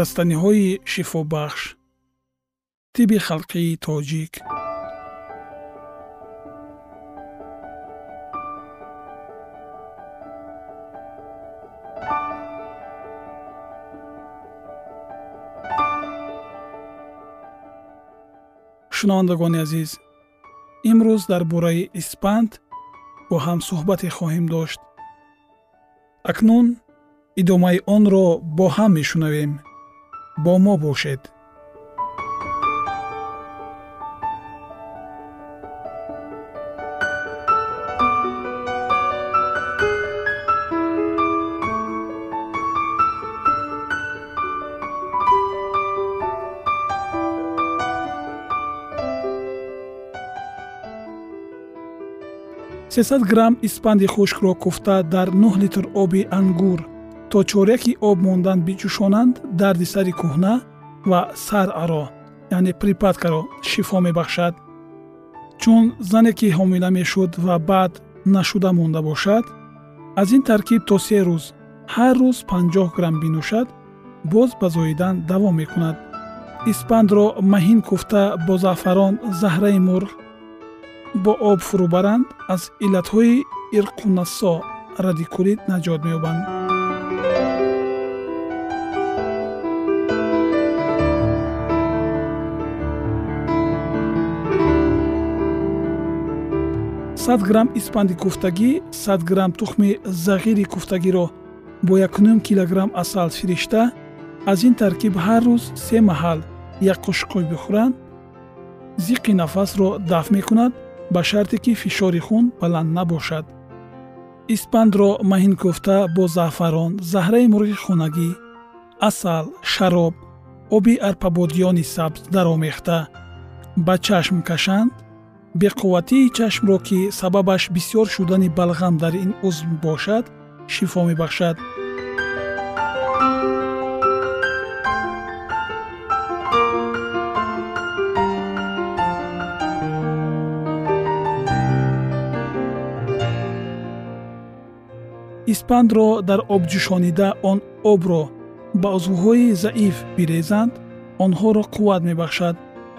растаниҳои шифобахш тиби халқии тоҷик. Шунавандагони азиз имрӯз дар бораи испанд бо ҳам суҳбате хоҳем дошт. Акнун идомаи онро бо ҳам мешунавем бо мо бошед. Сесад грамм испанди хушкро куфта дар нӯҳ литр оби ангур то чоряки об мондан бичӯшонанд дарди сари кӯҳна ва сараро яъне припаткаро шифо мебахшад. Чун зане ки ҳомила мешуд ва баъд нашуда монда бошад аз ин таркиб то се рӯз ҳар рӯз 50 грамм бинӯшад боз ба зоидан давом мекунад. Испандро маҳин куфта бо заъфарон заҳраи мурғ бо об фурӯбаранд аз иллатҳои ирқунасо радикулит наҷот меёбанд сад грамм испанди куфтагӣ сад грамм тухми зағири куфтагиро бо якнум килограмм асал фиришта аз ин таркиб ҳар рӯз се маҳал як қошиқҳои бихӯранд. зиққи нафасро дафт мекунад ба шарте ки фишори хун баланд набошад. испандро маҳин куфта бо заъфарон заҳраи мурғи хонагӣ асал шароб оби арпабодиёни сабз даромехта. ба чашм кашанд беқувватии чашмро ки сабабаш бисьёр шудани балғам дар ин узм бошад шифо мебахшад. Испандро дар об ҷӯшонида он обро ба узвҳои заиф бирезанд онҳоро қувват мебахшад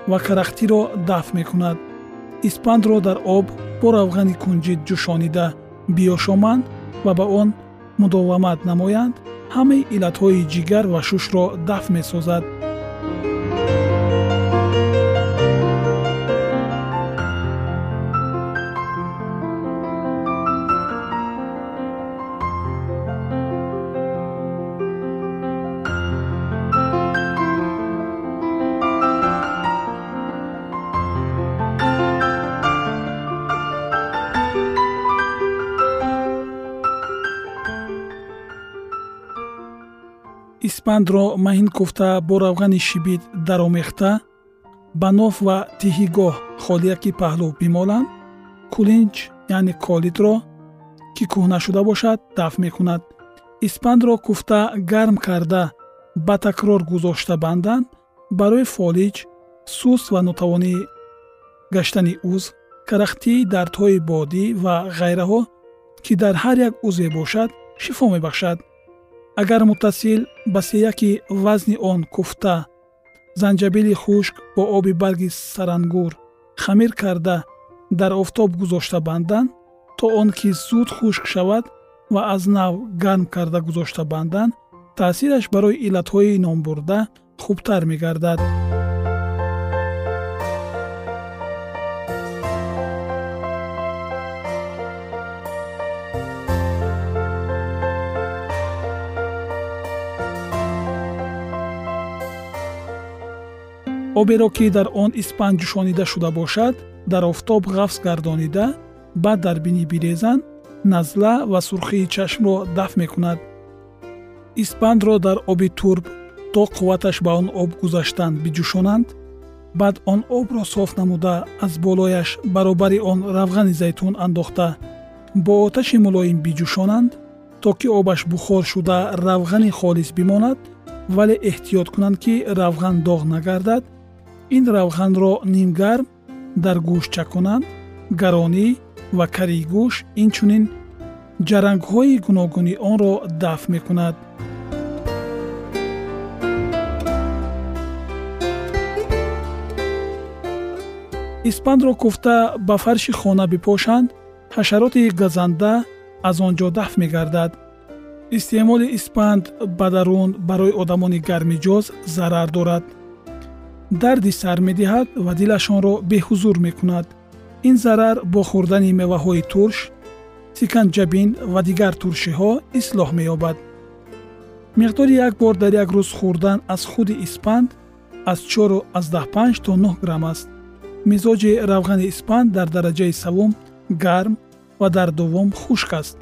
ва карахтиро дафт мекунад испандро дар об бо равғани кунҷид ҷӯшонида биёшоманд ва ба он мудовамат намоянд ҳамаи иллатҳои ҷигар ва шушро дафт месозад испандро маҳин куфта бо равғани шибид даромехта ба ноф ва тиҳигоҳ холияки паҳлӯ бимоланд. Кулинч яъне колидро ки кӯҳна шуда бошад дафт мекунад. Испандро куфта гарм карда ба такрор гузошта банданд. Барои фолиҷ сус ва нотавонӣ гаштани узв карахтӣ дардҳои бодӣ ва ғайраҳо ки дар ҳар як узве бошад шифо мебахшад агар муттасил ба сеяки вазни он куфта занҷабили хушк бо оби барги сарангур хамир карда дар офтоб гузошта банданд то он ки зуд хушк шавад ва аз нав гарм карда гузошта банданд таъсираш барои иллатҳои номбурда хубтар мегардад оберо ки дар он испанд ҷӯшонида шуда бошад дар офтоб ғафз гардонида баъд дар бинӣ бирезанд назла ва сурхии чашмро дафт мекунад. Испандро дар оби турб то қувваташ ба он об гузаштанд биҷӯшонанд баъд он обро соф намуда аз болояш баробари он равғани зайтун андохта. Бо оташи мулоим биҷӯшонанд то ки обаш бухор шуда равғани холис бимонад вале эҳтиёт кунанд ки равған доғ нагардад ин равғанро нимгарм дар гӯш чаконанд гаронӣ ва карии гӯш инчунин ҷарангҳои гуногуни онро дафт мекунад. Испандро куфта ба фарши хона бипошанд ҳашароти газанда аз он ҷо дафт мегардад. Истеъмоли испанд ба дарун барои одамони гармиҷоз зарар дорад дарди сар медиҳад ва дилашонро беҳузур мекунад. Ин зарар бо хӯрдани меваҳои турш сиканҷабин ва дигар туршиҳо ислоҳ меёбад. Миқдори як бор дар як рӯз хӯрдан аз худи испанд аз 45 то 9 грамм аст. Мизоҷи равғани испанд дар дараҷаи савум гарм ва дар дуввум хушк аст.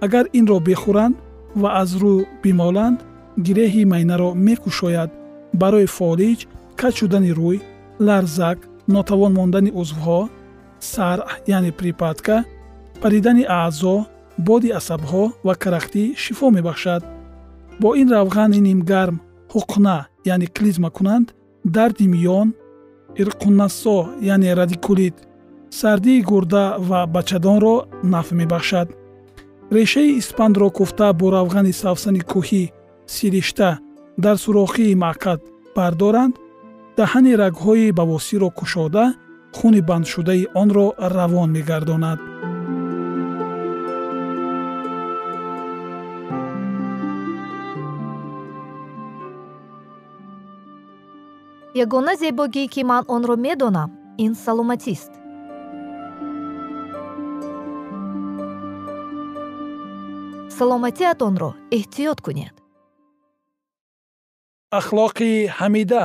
Агар инро бихӯранд ва аз рӯ бимоланд гиреҳи майнаро мекушояд. Барои фолиҷ каҷ шудани рӯй ларзак нотавон мондани узвҳо сар яъне припадка паридани аъзо боди асабҳо ва карахтӣ шифо мебахшад. Бо ин равғани нимгарм ҳуқна яъне клизма кунанд дарди миён ирқуннасо яъне радикулит сардии гурда ва бачадонро нафъ мебахшад. Решаи испандро куфта бо равғани савсани кӯҳӣ сиришта дар сурохии маъкад бардоранд даҳани рагҳои бавосиро кушода хуни бандшудаи онро равон мегардонад. Ягона зебогӣ ки ман онро медонам ин саломатист. Саломатиатонро эҳтиёт кунед. Ахлоқи ҳамида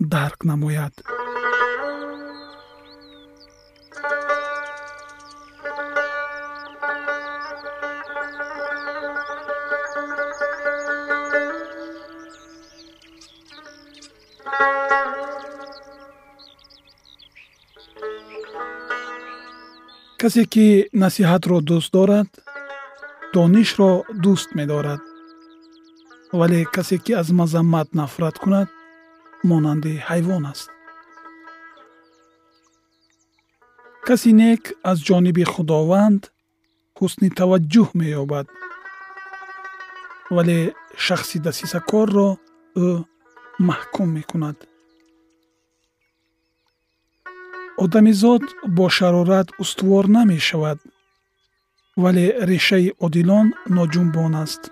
дарк намояд. Касе ки насиҳатро дӯст дорад донишро дӯст медорад. Вале касе ки аз мазаммат нафрат кунад монанди ҳайвон аст. Каси нек аз ҷониби худованд ҳусни таваҷҷӯҳ меёбад вале шахси дасисакорро ӯ маҳкум мекунад. Одамизод бо шарорат устувор намешавад вале решаи одилон ноҷунбон аст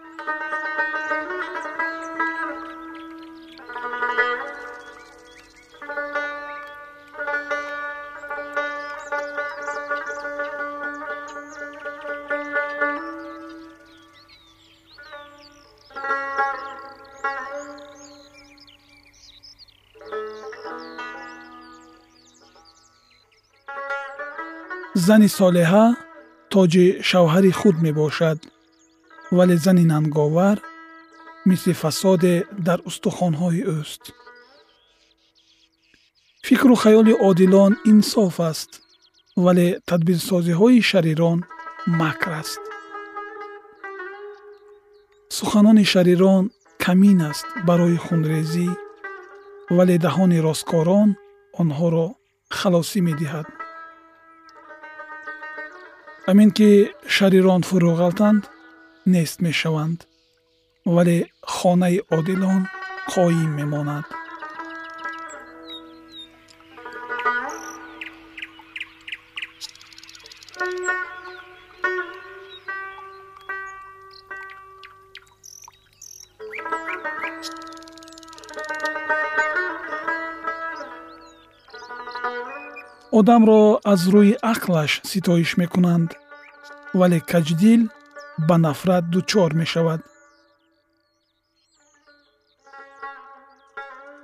зани солеҳа тоҷи шавҳари худ мебошад вале зани нанговар мисли фасоде дар устухонҳои ӯст фикру хаёли одилон инсоф аст вале тадбирсозиҳои шарирон макр аст суханони шарирон камин аст барои хунрезӣ вале даҳони росткорон онҳоро халосӣ медиҳад ҳамин ки шарирон фурӯ ғалтанд нест мешаванд вале хонаи одилон қоим мемонад одамро аз рӯи ақлаш ситоиш мекунанд вале каҷдил ба нафрат дучор мешавад.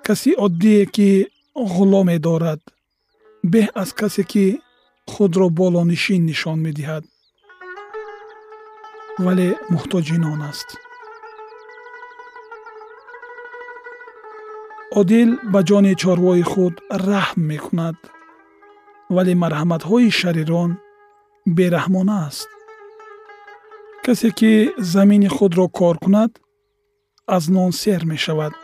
Каси оддие ки ғуломе дорад беҳ аз касе ки худро болонишин нишон медиҳад. Вале муҳтоҷи нон аст. Одил ба ҷони чорвои худ раҳм мекунад вале марҳаматҳои шарирон бераҳмона аст. Касе ки замини худро кор кунад аз нон сер мешавад.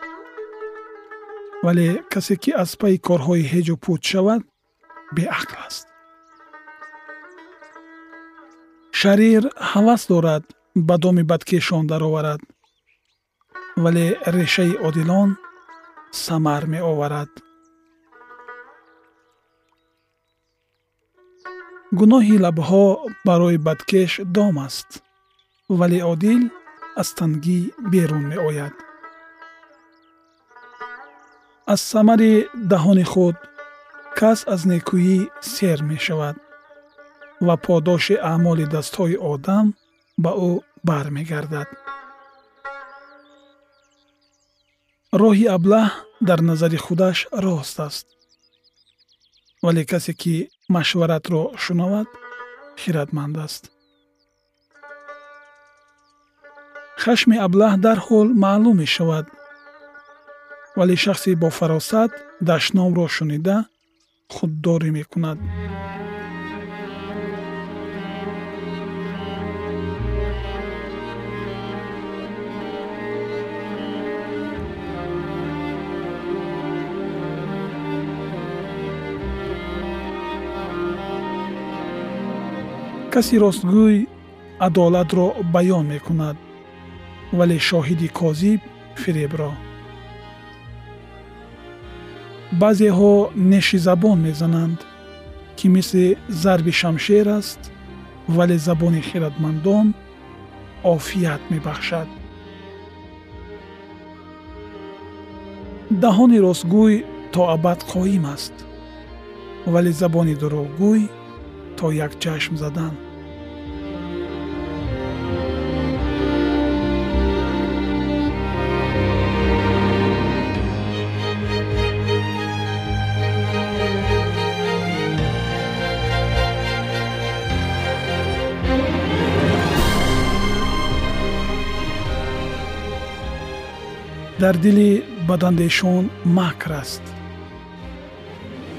Вале касе ки аз пайи корҳои ҳеҷу пуч шавад беақл аст. Шарир ҳавас дорад ба доми бадкешон дароварад. Вале решаи одилон самар меоварад гуноҳи лабҳо барои бадкеш дом аст вале одил аз тангӣ берун меояд. Аз самари даҳони худ кас аз некӯӣ сер мешавад ва подоши аъмоли дастҳои одам ба ӯ бармегардад. Роҳи аблаҳ дар назари худаш рост аст вале касе ки машваратро шунавад? Хиратманд аст. Хашми аблаҳ дарҳол маълум мешавад. Вале шахси бофаросат дашномро шунида худдорӣ мекунад каси ростгӯй адолатро баён мекунад вале шоҳиди козиб фиребро. Баъзеҳо неши забон мезананд ки мисли зарби шамшер аст вале забони хиратмандон офият мебахшад. Даҳони ростгӯй то абад қоим аст вале забони дурӯғгӯй то як чашм задан. Дар дили бадандешон макр аст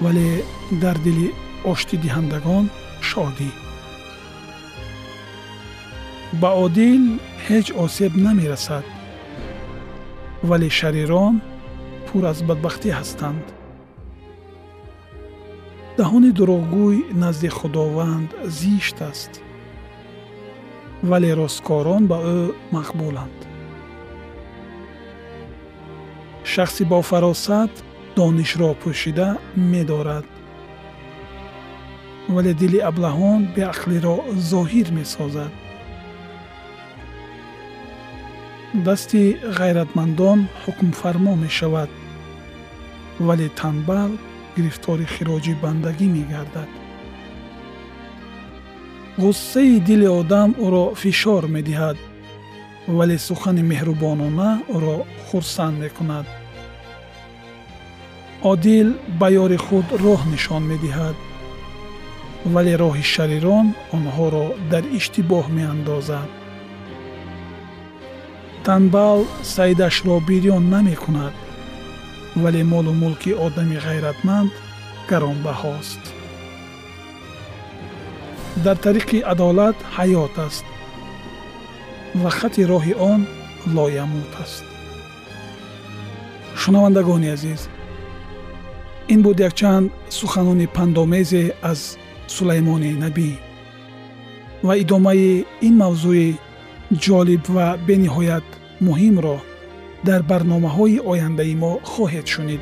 вале дар дили оштидиҳандагон шодӣ ба одил ҳеҷ осеб намерасад вале шарирон пур аз бадбахтӣ ҳастанд даҳони дурӯғгӯй назди худованд зишт аст вале росткорон ба ӯ мақбуланд шахси бофаросат донишро пӯшида медорад вале дили аблаҳон беақлиро зоҳир месозад. Дасти ғайратмандон ҳукмфармо мешавад вале танбал гирифтори хироҷи бандагӣ мегардад. Ғуссаи дили одам ӯро фишор медиҳад вале сухани меҳрубонона ӯро хурсанд мекунад. Одил ба ёри худ роҳ нишон медиҳад вале роҳи шарирон онҳоро дар иштибоҳ меандозад. Танбал саидашро бирён намекунад вале молу мулки одами ғайратманд гаронбаҳост. Дар тариқи адолат ҳаёт аст ва хати роҳи он лоямут аст. Шунавандагони азиз ин буд якчанд суханони пандомезе аз сулаймони набӣ ва идомаи ин мавзӯи ҷолиб ва бениҳоят муҳимро дар барномаҳои ояндаи мо хоҳед шунид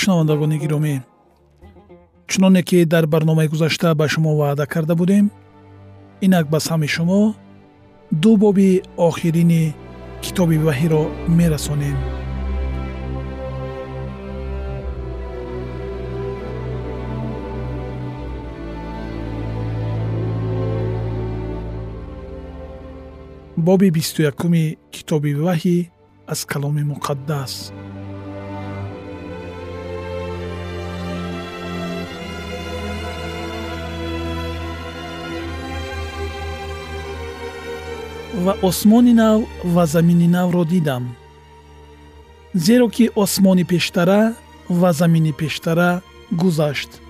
Шунавандагони гиромӣ. Чуноне ки дар барномаи гузашта ба шумо ваъда карда будем инак ба сами шумо ду боби охирини китоби ваҳиро мерасонем. Боби бисту якуми китоби ваҳӣ аз каломи муқаддас ва осмони нав ва замини навро дидам. Зеро ки осмони пештара ва замини пештара гузашт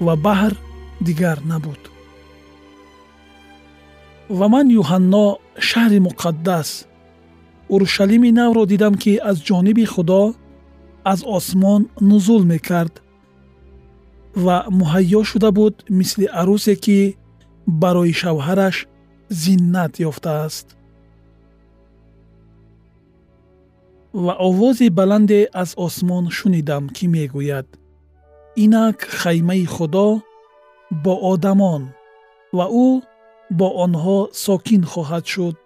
ва баҳр дигар набуд. Ва ман юҳанно шаҳри муқаддас урушалими навро дидам ки аз ҷониби худо аз осмон нузул мекард ва муҳайё шуда буд мисли арӯсе ки барои шавҳараш зиннат ёфтааст. Ва овози баланде аз осмон шунидам ки мегӯяд. Инак хаймаи худо бо одамон ва ӯ бо онҳо сокин хоҳад шуд.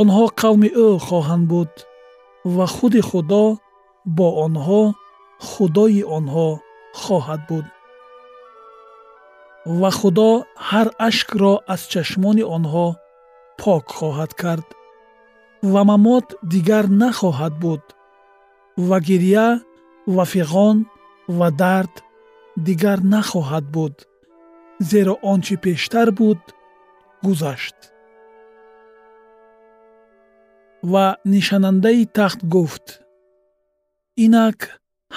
Онҳо қавми ӯ хоҳанд буд ва худи худо бо онҳо худои онҳо хоҳад буд ва худо ҳар ашкро аз чашмони онҳо пок хоҳад кард. ва мамот дигар нахоҳад буд. ва гирья ва фиғон ва дард дигар нахоҳад буд. зеро он чи пештар буд гузашт. ва нишанандаи тахт гуфт инак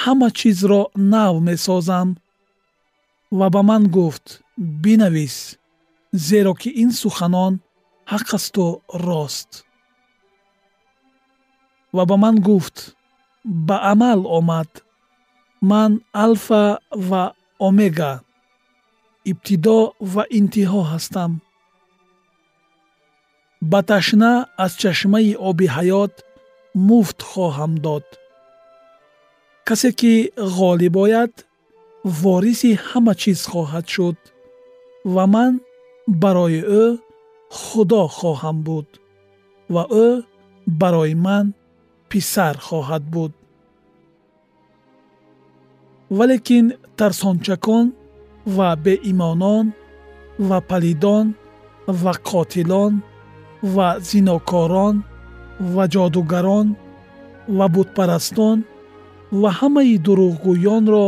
ҳама чизро нав месозам ва ба ман гуфт бинавис зеро ки ин суханон ҳақ асту рост ва ба ман гуфт ба амал омад ман алфа ва омега ибтидо ва интиҳо ҳастам. Ба ташна аз чашмаи оби ҳаёт муфт хоҳам дод. Касе ки ғолиб ояд вориси ҳама чиз хоҳад шуд ва ман барои ӯ худо хоҳам буд ва ӯ барои ман писар хоҳад буд. Валекин тарсончакон ва беимонон ва палидон ва қотилон ва зинокорон ва ҷодугарон ва бутпарастон ва ҳамаи дурӯғгӯёнро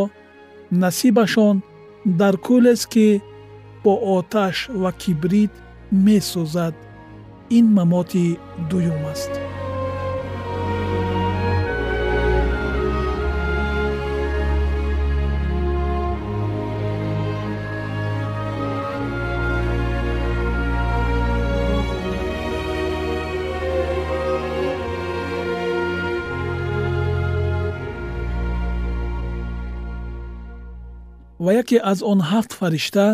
насибашон дар кӯлест ки бо оташ ва кибрит месӯзад ин мамоти дуюм аст ва яке аз он ҳафт фаришта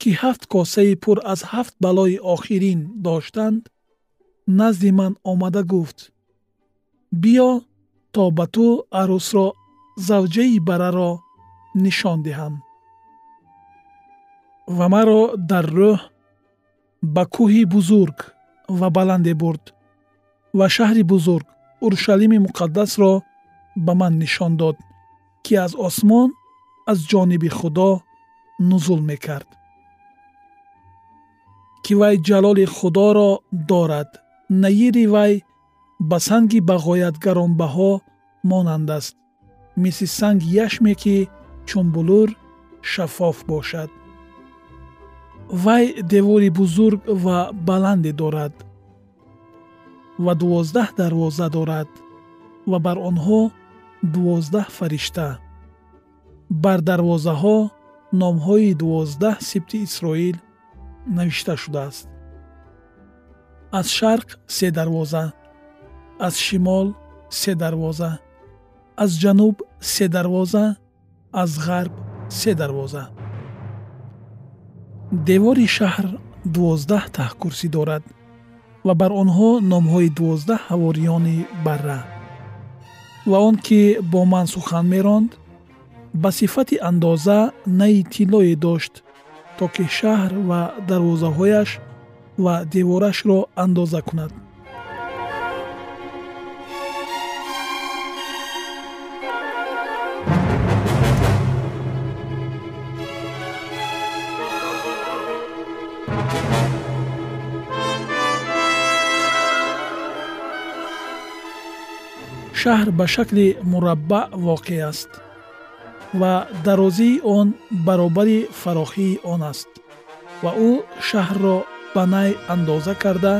ки ҳафт косаи пур аз ҳафт балои охирин доштанд назди ман омада гуфт биё то ба ту арӯсро завҷаи бараро нишон диҳам ва маро дар рӯҳ ба кӯҳи бузург ва баланде бурд ва шаҳри бузург урушалими муқаддасро ба ман нишон дод ки аз осмон аз ҷониби худо нузул мекард. Ки вай ҷалоли худоро дорад наири вай ба санги бағоят гаронбаҳо монанд аст. Мисли санги яшме ки чун булур шаффоф бошад. Вай девори бузург ва баланде дорад ва дувоздаҳ дарвоза дорад ва бар онҳо дувоздаҳ фаришта бар дарвозаҳо номҳои дувоздаҳ сибти исроил навишта шудааст. Аз шарқ се дарвоза аз шимол се дарвоза аз ҷануб се дарвоза аз ғарб се дарвоза. Девори шаҳр дувоздаҳ таҳкурсӣ дорад ва бар онҳо номҳои дувоздаҳ ҳавориёни барра. Ва он ки бо ман сухан меронд ба сифати андоза наи тиллое дошт то ки шаҳр ва дарвозаҳояш ва деворашро андоза кунад. Шаҳр ба шакли мураббаъ воқеъ аст ва дарозии он баробари фарохии он аст. Ва ӯ шаҳрро ба най андоза карда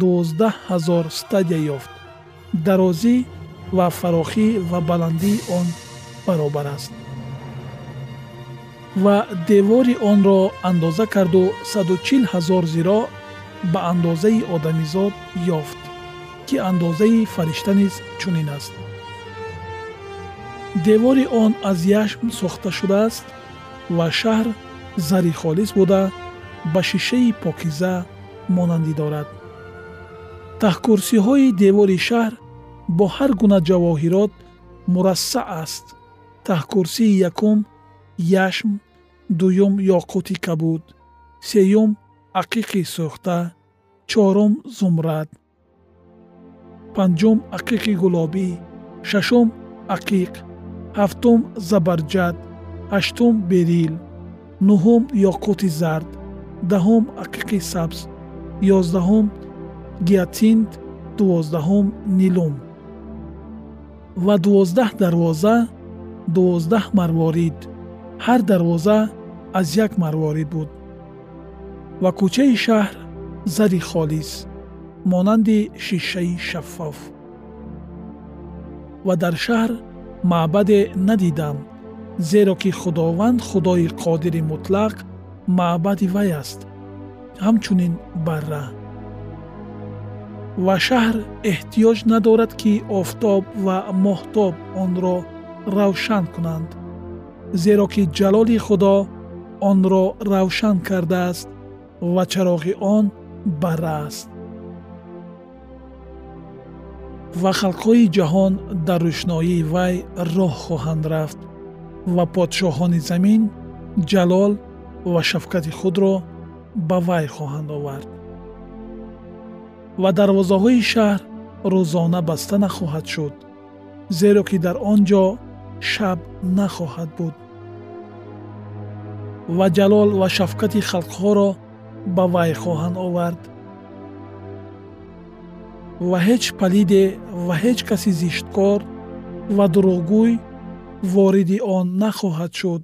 дувоздаҳ ҳазор стадия ёфт. Дарозӣ ва фарохӣ ва баландии он баробар аст. Ва девори онро андоза карду саду чил ҳазор зиро ба андозаи одамизод ёфт ки андозаи фарешта низ чунин аст девори он аз яшм сохта шудааст ва шаҳр зари холис буда ба шишаи покиза монандӣ дорад. Таҳкурсиҳои девори шаҳр бо ҳар гуна ҷавоҳирот мурассаъ аст. Таҳкурсии якум яшм дуюм ёқути кабуд сеюм ақиқи сӯхта чорум зумрад. Панҷум ақиқи гулобӣ шашум ақиқ ҳафтум забарҷад ҳаштум берил нуҳум ёқути зард даҳум ақиқи сабз ёздаҳум гиатинт дувоздаҳум нилум. Ва дувоздаҳ дарвоза дувоздаҳ марворид. Ҳар дарвоза аз як марворид буд. Ва кӯчаи шаҳр зари холис монанди шишаи шаффоф. Ва дар шаҳр маъбаде надидам зеро ки худованд худои қодири мутлақ маъбади вай аст. Ҳамчунин барра. Ва шаҳр эҳтиёҷ надорад ки офтоб ва моҳтоб онро равшан кунанд зеро ки ҷалоли худо онро равшан кардааст ва чароғи он барра аст ва халқҳои ҷаҳон дар рӯшноии вай роҳ хоҳанд рафт ва подшоҳони замин ҷалол ва шафқати худро ба вай хоҳанд овард. Ва дарвозаҳои шаҳр рӯзона баста нахоҳад шуд зеро ки дар он ҷо шаб нахоҳад буд. Ва ҷалол ва шафқати халқҳоро ба вай хоҳанд овард ва ҳеҷ палиде ва ҳеҷ каси зишткор ва дурӯғгӯй вориди он нахоҳад шуд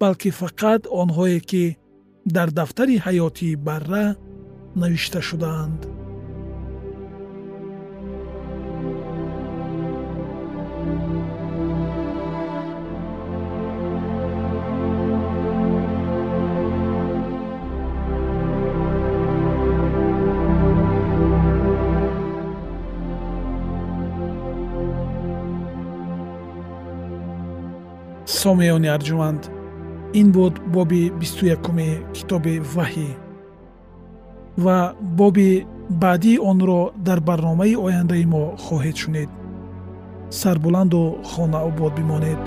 балки фақат онҳое ки дар дафтари ҳаёти барра навишта шудаанд сомиёни арҷуванд ин буд боби бисту якуми китоби ваҳӣ. Ва боби баъдии онро дар барномаи ояндаи мо хоҳед шунид. Сарбуланду хонаобод бимонед